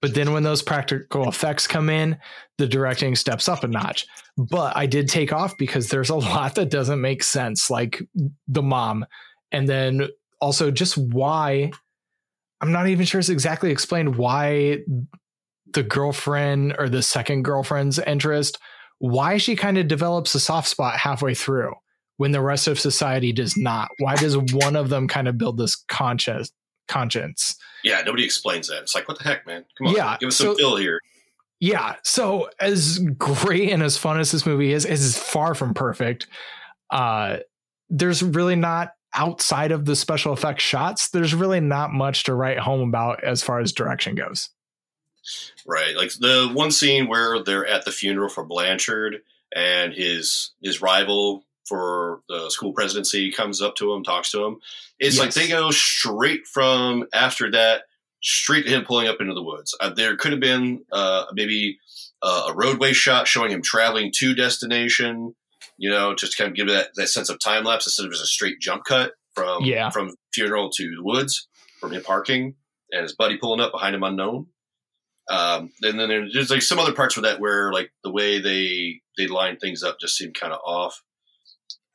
but then when those practical effects come in, the directing steps up a notch. But I did take off because there's a lot that doesn't make sense, like the mom. And then also just why I'm not even sure it's exactly explained why the girlfriend or the second girlfriend's interest, why she kind of develops a soft spot halfway through when the rest of society does not. Why does one of them kind of build this conscience conscience?
Yeah, nobody explains that. It's like, what the heck, man? Come on,
Yeah,
give us
so-
some fill here.
Yeah. So as great and as fun as this movie is, is far from perfect. Uh, there's really not outside of the special effects shots. There's really not much to write home about as far as direction goes.
Right. Like the one scene where they're at the funeral for Blanchard and his his rival for the school presidency comes up to him, talks to him. It's like they go straight from after that, straight to him pulling up into the woods. Uh, there could have been uh, maybe uh, a roadway shot showing him traveling to destination, you know, just to kind of give that, that sense of time lapse instead of just a straight jump cut from
Yeah.
from funeral to the woods, from him parking and his buddy pulling up behind him unknown. Um, and then there's like some other parts of that where like the way they they line things up just seemed kind of off.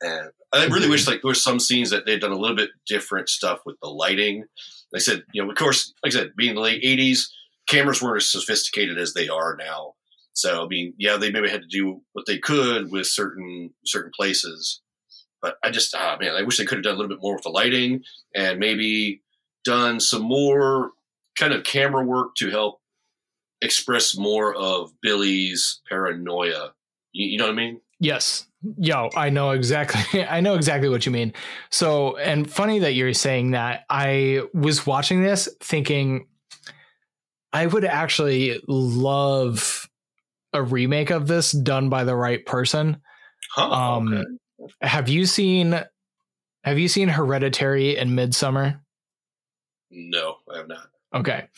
And I really wish like there were some scenes that they'd done a little bit different stuff with the lighting. Like I said, you know, of course, like I said, being the late '80s, cameras weren't as sophisticated as they are now. So I mean, yeah, they maybe had to do what they could with certain certain places. But I just, ah, man, I wish they could have done a little bit more with the lighting and maybe done some more kind of camera work to help express more of Billy's paranoia. You, you know what I mean?
Yes. Yo, I know exactly I know exactly what you mean. So, and funny that you're saying that. I was watching this thinking I would actually love a remake of this done by the right person.
Huh?
Um
okay.
have you seen have you seen Hereditary and Midsommar?
No, I have not.
Okay.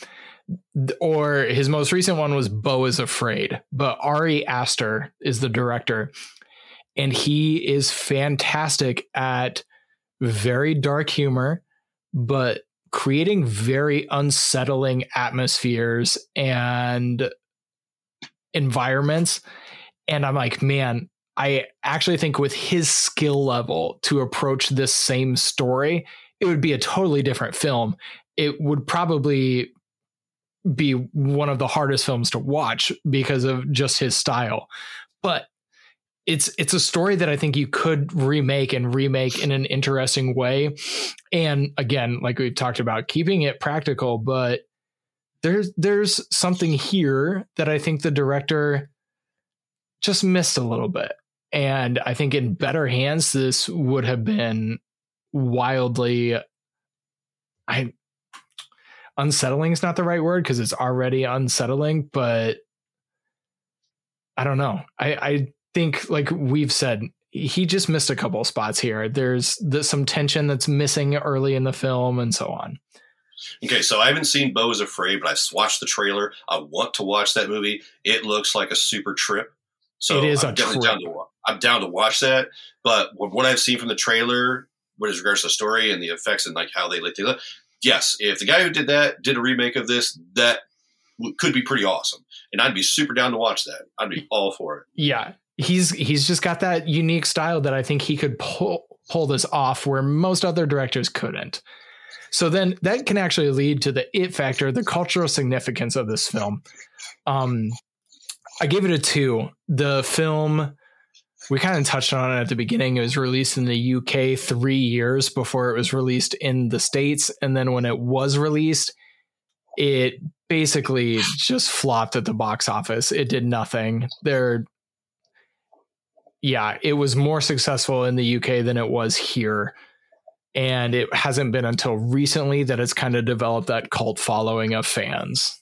Or his most recent one was Beau is Afraid, but Ari Aster is the director, and he is fantastic at very dark humor, but creating very unsettling atmospheres and environments. And I'm like, man, I actually think with his skill level to approach this same story, it would be a totally different film it would probably be one of the hardest films to watch because of just his style. But it's it's a story that I think you could remake and remake in an interesting way. And again, like we've talked about, keeping it practical, but there's there's something here that I think the director just missed a little bit. And I think in better hands, this would have been wildly I unsettling is not the right word because it's already unsettling, but I don't know. I, I think, like we've said, he just missed a couple of spots here. There's the, some tension that's missing early in the film and so on.
Okay, so I haven't seen Beau is Afraid, but I've watched the trailer. I want to watch that movie. It looks like a super trip. So
It is
I'm
a
definitely
trip.
down to I'm down to watch that. But what what I've seen from the trailer, with regards to the story and the effects and like how they lit together, yes, if the guy who did that did a remake of this, that could be pretty awesome, and I'd be super down to watch that. I'd be all for it.
Yeah, he's he's just got that unique style that I think he could pull pull this off where most other directors couldn't. So then that can actually lead to the it factor, the cultural significance of this film. Um, I gave it a two. The film, we kind of touched on it at the beginning. It was released in the UK three years before it was released in the States. And then when it was released, it basically just flopped at the box office. It did nothing. There, yeah, it was more successful in the UK than it was here. And it hasn't been until recently that it's kind of developed that cult following of fans.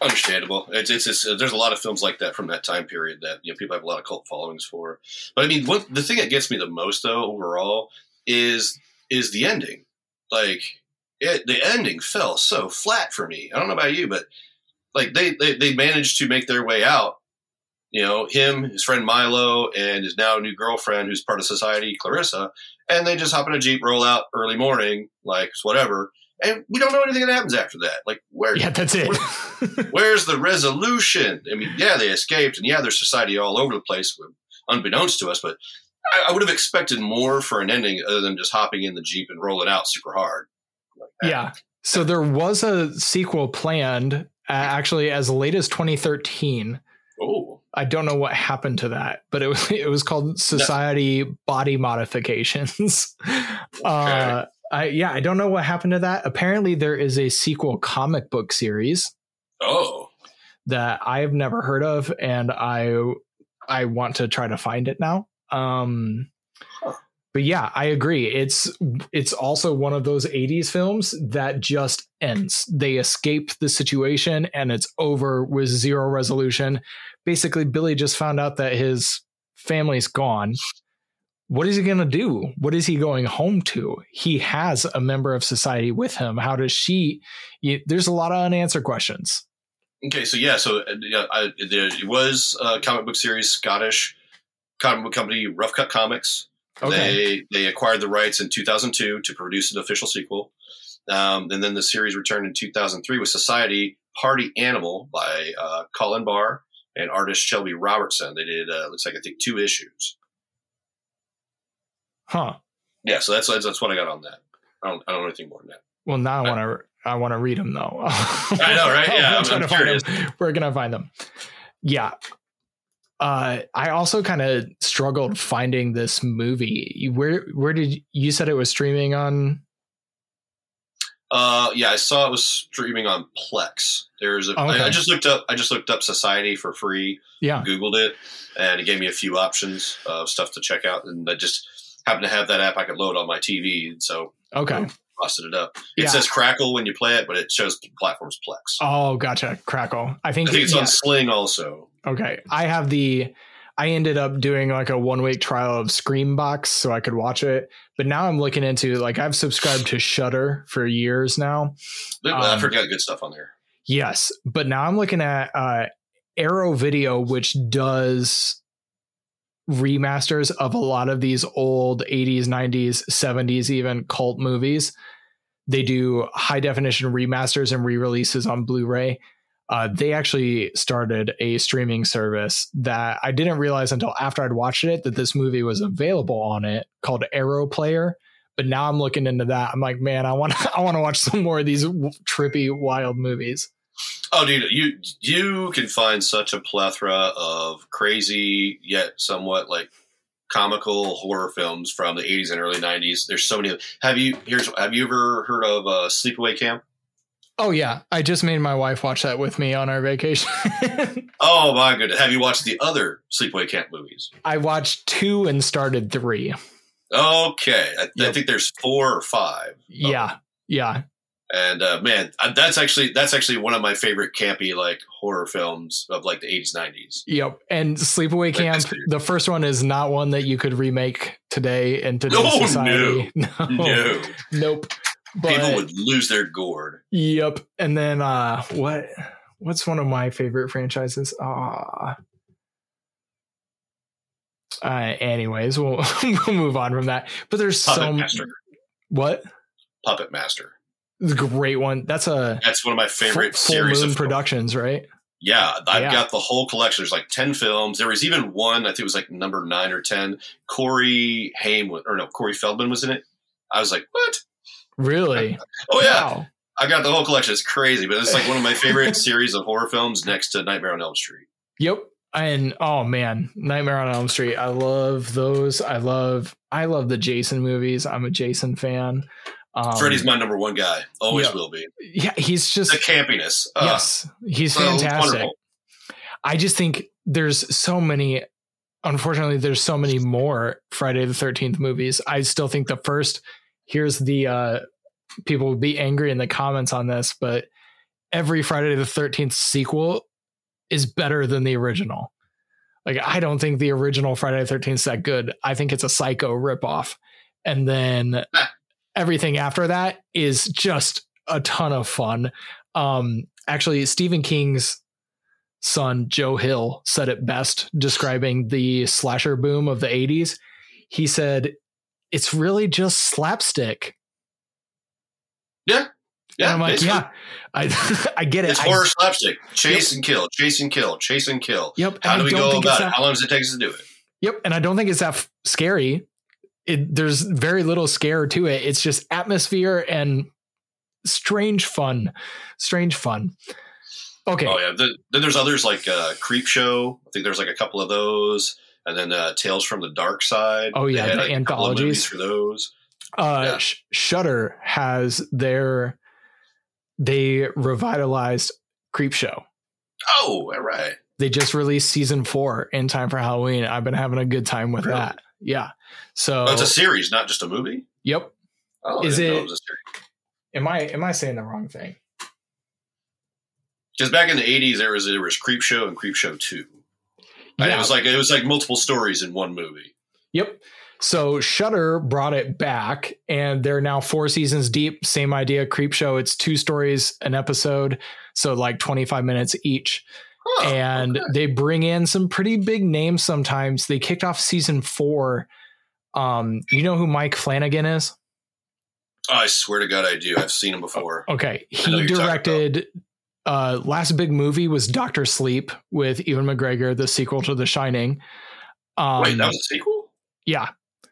Understandable. It's, it's, it's uh, there's a lot of films like that from that time period that you know people have a lot of cult followings for. But I mean, the thing that gets me the most though overall is is the ending. Like it, the ending fell so flat for me. I don't know about you, but like they, they they managed to make their way out. You know, him, his friend Milo, and his now new girlfriend, who's part of society, Clarissa, and they just hop in a jeep, roll out early morning, like whatever, and we don't know anything that happens after that. Like where?
Yeah, that's it.
Where, where's the resolution? I mean, yeah, they escaped, and yeah, there's society all over the place, unbeknownst to us. But I, I would have expected more for an ending other than just hopping in the jeep and rolling out super hard. Like
yeah. So there was a sequel planned, uh, actually, as late as 2013.
Oh.
I don't know what happened to that, but it was it was called Society no. Body Modifications. Okay. Uh, I, yeah, I don't know what happened to that. Apparently, there is a sequel comic book series.
Oh,
that I have never heard of, and I I want to try to find it now. Um, but yeah, I agree. It's it's also one of those '80s films that just ends. They escape the situation, and it's over with zero resolution. Basically, Billy just found out that his family's gone what is he going to do? What is he going home to? He has a member of society with him. How does she? You, there's a lot of unanswered questions.
Okay, so yeah, so uh, I, there was a comic book series, Scottish comic book company, Rough Cut Comics. Okay. They they acquired the rights in 2002 to produce an official sequel, um, and then the series returned in 2003 with Society Party Animal by uh, Colin Barr and artist Shelby Robertson. They did uh, looks like I think two issues.
Huh.
Yeah, so that's that's what I got on that. I don't I don't know anything more than that.
Well, now I want to I want to read them though.
I know, right? Yeah, I'm, I'm curious.
We're gonna find them. Yeah. Uh, I also kind of struggled finding this movie. Where where did you, you said it was streaming on?
Uh, yeah, I saw it was streaming on Plex. There's a. Oh, okay. I, I just looked up. I just looked up Society for free.
Yeah,
Googled it, and it gave me a few options of stuff to check out, and I just happen to have that app I could load on my TV, and so
okay.
busted it up. It yeah. says Crackle when you play it, but it shows platforms Plex.
Oh, gotcha. Crackle. I think,
I think it's yeah. on Sling also.
Okay. I have the I ended up doing like a one week trial of Screambox so I could watch it. But now I'm looking into like I've subscribed to Shudder for years now.
Um, I've heard got good stuff on there.
Yes, but now I'm looking at uh, Arrow Video, which does remasters of a lot of these old 80s, 90s, 70s, even cult movies. They do high definition remasters and re releases on Blu ray. Uh, they actually started a streaming service that I didn't realize until after I'd watched it that this movie was available on it called Arrow Player. But now I'm looking into that. I'm like, man, I want I want to watch some more of these trippy, wild movies.
Oh, dude, you you can find such a plethora of crazy yet somewhat like comical horror films from the 80s and early 90s. There's so many. Have you here's have you ever heard of uh, Sleepaway Camp?
Oh yeah, I just made my wife watch that with me on our vacation.
oh my goodness! Have you watched the other Sleepaway Camp movies?
I watched two and started three.
Okay, I, yep. I think there's four or five.
Yeah, yeah.
And uh, man, that's actually that's actually one of my favorite campy like horror films of like the 80s 90s.
Yep. And Sleepaway Camp, the first one is not one that you could remake today in today's no, society.
No, no, no.
nope.
But, People would lose their gourd.
Yep. And then uh what what's one of my favorite franchises? Ah. Uh, anyways, we'll, we'll move on from that. But there's
Puppet
so
Master.
What?
Puppet Master.
The great one. That's a
that's one of my favorite
full,
series
Moon
of
Productions, right?
Yeah, I've yeah. got the whole collection. There's like ten films. There was even one. I think it was like number nine or ten. Corey Haim or no, Corey Feldman was in it. I was like, what?
Really?
oh yeah. Wow. I got the whole collection. It's crazy, but it's like one of my favorite series of horror films next to Nightmare on Elm Street.
Yep. And oh man, Nightmare on Elm Street. I love those. I love I love the Jason movies. I'm a Jason fan.
Um, Freddy's my number one guy. Always yeah, will be.
Yeah, he's just
the campiness.
Uh, yes, he's fantastic. Wonderful. I just think there's so many. Unfortunately, there's so many more Friday the Thirteenth movies. I still think the first. Here's the uh, people will be angry in the comments on this, but every Friday the 13th sequel is better than the original. Like, I don't think the original Friday the 13th is that good. I think it's a psycho ripoff. And then everything after that is just a ton of fun. Um, actually, Stephen King's son, Joe Hill, said it best describing the slasher boom of the 80s. He said, It's really just slapstick.
Yeah. Yeah.
and I'm like,
basically.
yeah, I, I get it.
It's
I-
horror slapstick. Chase and kill, chase and kill, chase and kill.
yep. and
How
I
do we go about it?
that-
How long does it take us to do it?
Yep, and I don't think it's that f- scary. It, there's very little scare to it. It's just atmosphere and strange fun. Strange fun. Okay.
Oh yeah. Then, then there's others like uh, Creep Show. I think there's like a couple of those, and then uh, Tales from the Dark Side.
Oh, yeah,
They had,
the
like, a couple of
anthologies.
for those.
Uh,
Yeah.
Sh- Shudder has their they revitalized Creep Show.
Oh, right.
They just released season four in time for Halloween. I've been having a good time with
Really?
that. Yeah. So
Oh, it's a series, not just a movie.
yep.
Oh,
Is it-
a.
Am I am I saying the wrong thing?
Because back in the '80s, there was there was Creep Show and Creep Show Two. And
Yeah.
it was like it was like multiple stories in one movie.
Yep. So Shudder brought it back, and they're now four seasons deep. Same idea, Creep Show. It's two stories an episode, so like twenty five minutes each. And
okay.
they bring in some pretty big names. Sometimes they kicked off season four. Um, you know who Mike Flanagan is?
Oh, I swear to God, I do. I've seen him before.
Okay, he
who you're talking
directed. Uh, last big movie was Doctor Sleep with Ewan McGregor, the sequel to The Shining. Um,
Wait, that was a sequel.
yeah,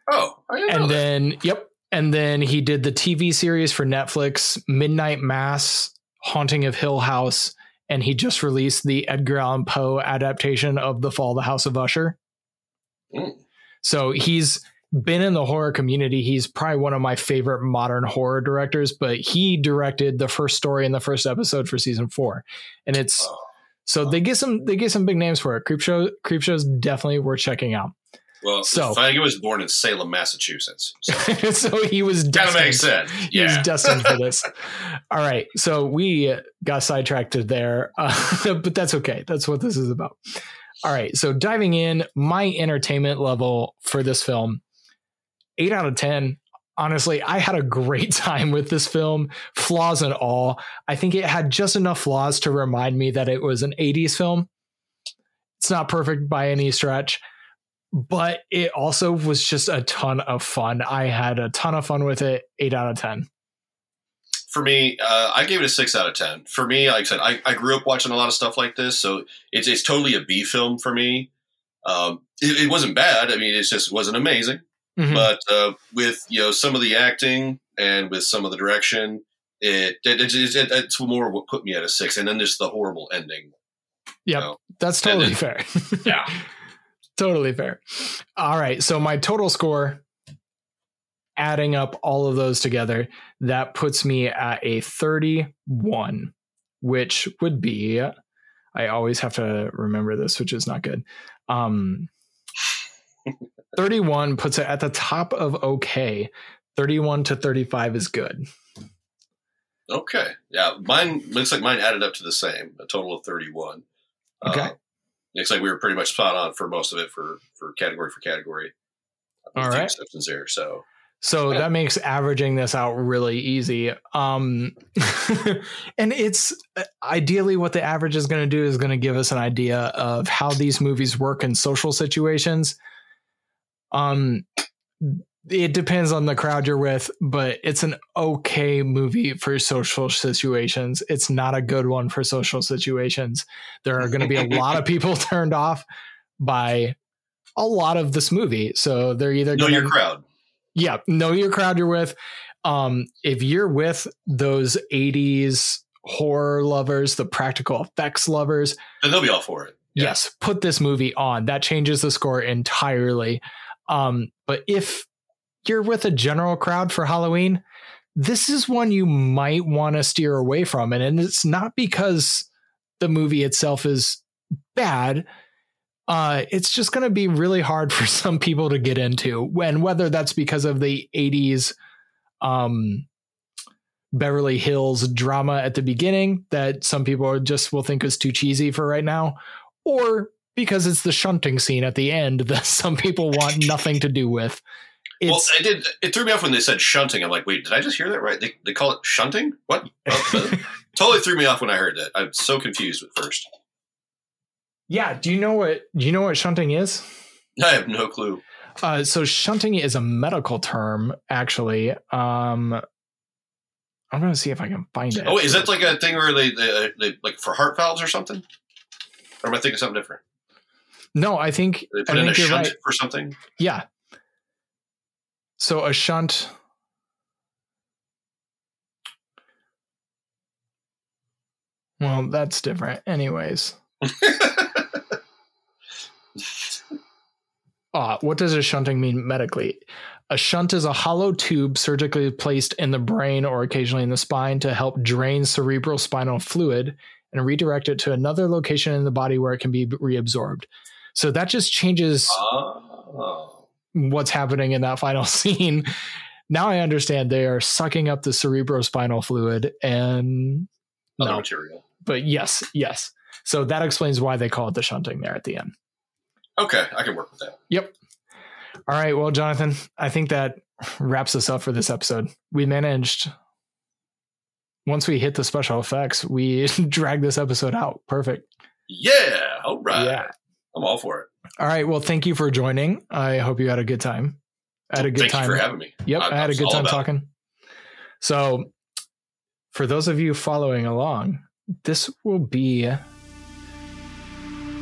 Oh, I didn't know
and then yep and then he did the tv series for netflix midnight mass haunting of hill house and he just released the edgar allan poe adaptation of the fall of the house of usher.
Mm.
so he's been in the horror community. He's probably one of my favorite modern horror directors but he directed the first story in the first episode for season four. And it's
Oh.
so they get some they get some big names for it. Creep show creep show's definitely worth checking out
Well,
So-
Flanagan was born in Salem, Massachusetts. So
so he was
kind of
destined.
makes sense.
He was destined for this. All right. So we got sidetracked there, uh, but that's okay. That's what this is about. All right. So diving in, my entertainment level for this film, eight out of 10. Honestly, I had a great time with this film, flaws and all. I think it had just enough flaws to remind me that it was an 80s film. It's not perfect by any stretch, but it also was just a ton of fun. I had a ton of fun with it. Eight out of 10.
For me, uh, I gave it a six out of ten. For me, like I said, I, I grew up watching a lot of stuff like this, so it's it's totally a B film for me. Um, it, it wasn't bad. I mean, it just wasn't amazing.
Mhm.
but uh, with you know some of the acting and with some of the direction, it, it, it, it it's more what put me at a six. And then there's the horrible ending.
Yep.
know,
That's totally
then-
fair.
Yeah.
Totally fair. All right. So my total score, adding up all of those together, that puts me at a 31, which would be, I always have to remember this, which is not good. Um, 31 puts it at the top of okay. 31 to 35 is good.
Okay, yeah, mine looks like mine added up to the same, a total of thirty-one.
Okay.
Uh, looks like we were pretty much spot on for most of it for for category for category.
All right.
exceptions there. So
So
Yeah.
that makes averaging this out really easy. Um, and it's uh, ideally what the average is going to do is going to give us an idea of how these movies work in social situations. Um, it depends on the crowd you're with, but it's an okay movie for social situations. It's not a good one for social situations. There are going to be a lot of people turned off by a lot of this movie. So they're either
know
going
your crowd.
yeah, know your crowd you're with. Um, if you're with those 80s horror lovers, the practical effects lovers,
And they'll be all for it. Yeah.
yes, put this movie on. That changes the score entirely. Um, but if you're with a general crowd for Halloween, this is one you might want to steer away from. And, it's not because the movie itself is bad. Uh, it's just going to be really hard for some people to get into. When whether that's because of the 80s um, Beverly Hills drama at the beginning that some people just will think is too cheesy for right now, or because it's the shunting scene at the end that some people want nothing to do with.
Well, I did. It threw me off when they said shunting. I'm like, wait, did I just hear that right? They, they call it shunting? What? Oh, uh, totally threw me off when I heard that. I was so confused at first.
yeah. Do you know what? Do you know what shunting is?
I have no clue.
Uh, so shunting is a medical term, actually. Um, I'm going to see if I can find it.
Oh, is that like a thing where they, they, they like for heart valves or something? Or am I thinking something different?
No, I think
They
I
put in a shunt
right.
for something.
Yeah. So a shunt. Well, that's different. Anyways. Uh, what does a shunting mean medically? A shunt is a hollow tube surgically placed in the brain or occasionally in the spine to help drain cerebral spinal fluid and redirect it to another location in the body where it can be reabsorbed. So that just changes
Oh.
What's happening in that final scene. Now I understand they are sucking up the cerebrospinal fluid and
Other
no,
material.
but yes, yes. So that explains why they call it the shunting there at the end.
Okay, I can work with that.
Yep. All right. Well, Jonathan, I think that wraps us up for this episode. We managed, once we hit the special effects, we drag this episode out. Perfect.
Yeah. All right.
Yeah.
I'm all for it.
All right. Well, thank you for joining. I hope you had a good time. I had a good
Thank
time.
for having me.
Yep,
I-
I, had a good time
it.
talking. So, for those of you following along, this will be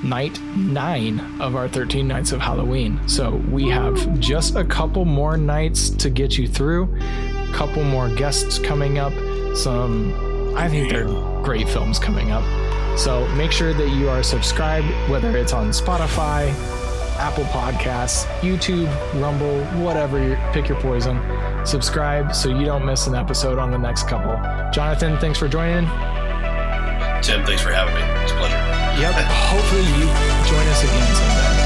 night nine of our 13 nights of Halloween. So, we have just a couple more nights to get you through, a couple more guests coming up, some, I think they're great films coming up. So, make sure that you are subscribed, whether it's on Spotify, Apple Podcasts, YouTube, Rumble, whatever, you pick your poison. Subscribe so you don't miss an episode on the next couple. Jonathan, thanks for joining.
Tim, thanks for having me. It's a pleasure.
Yep. Hopefully you join us again someday.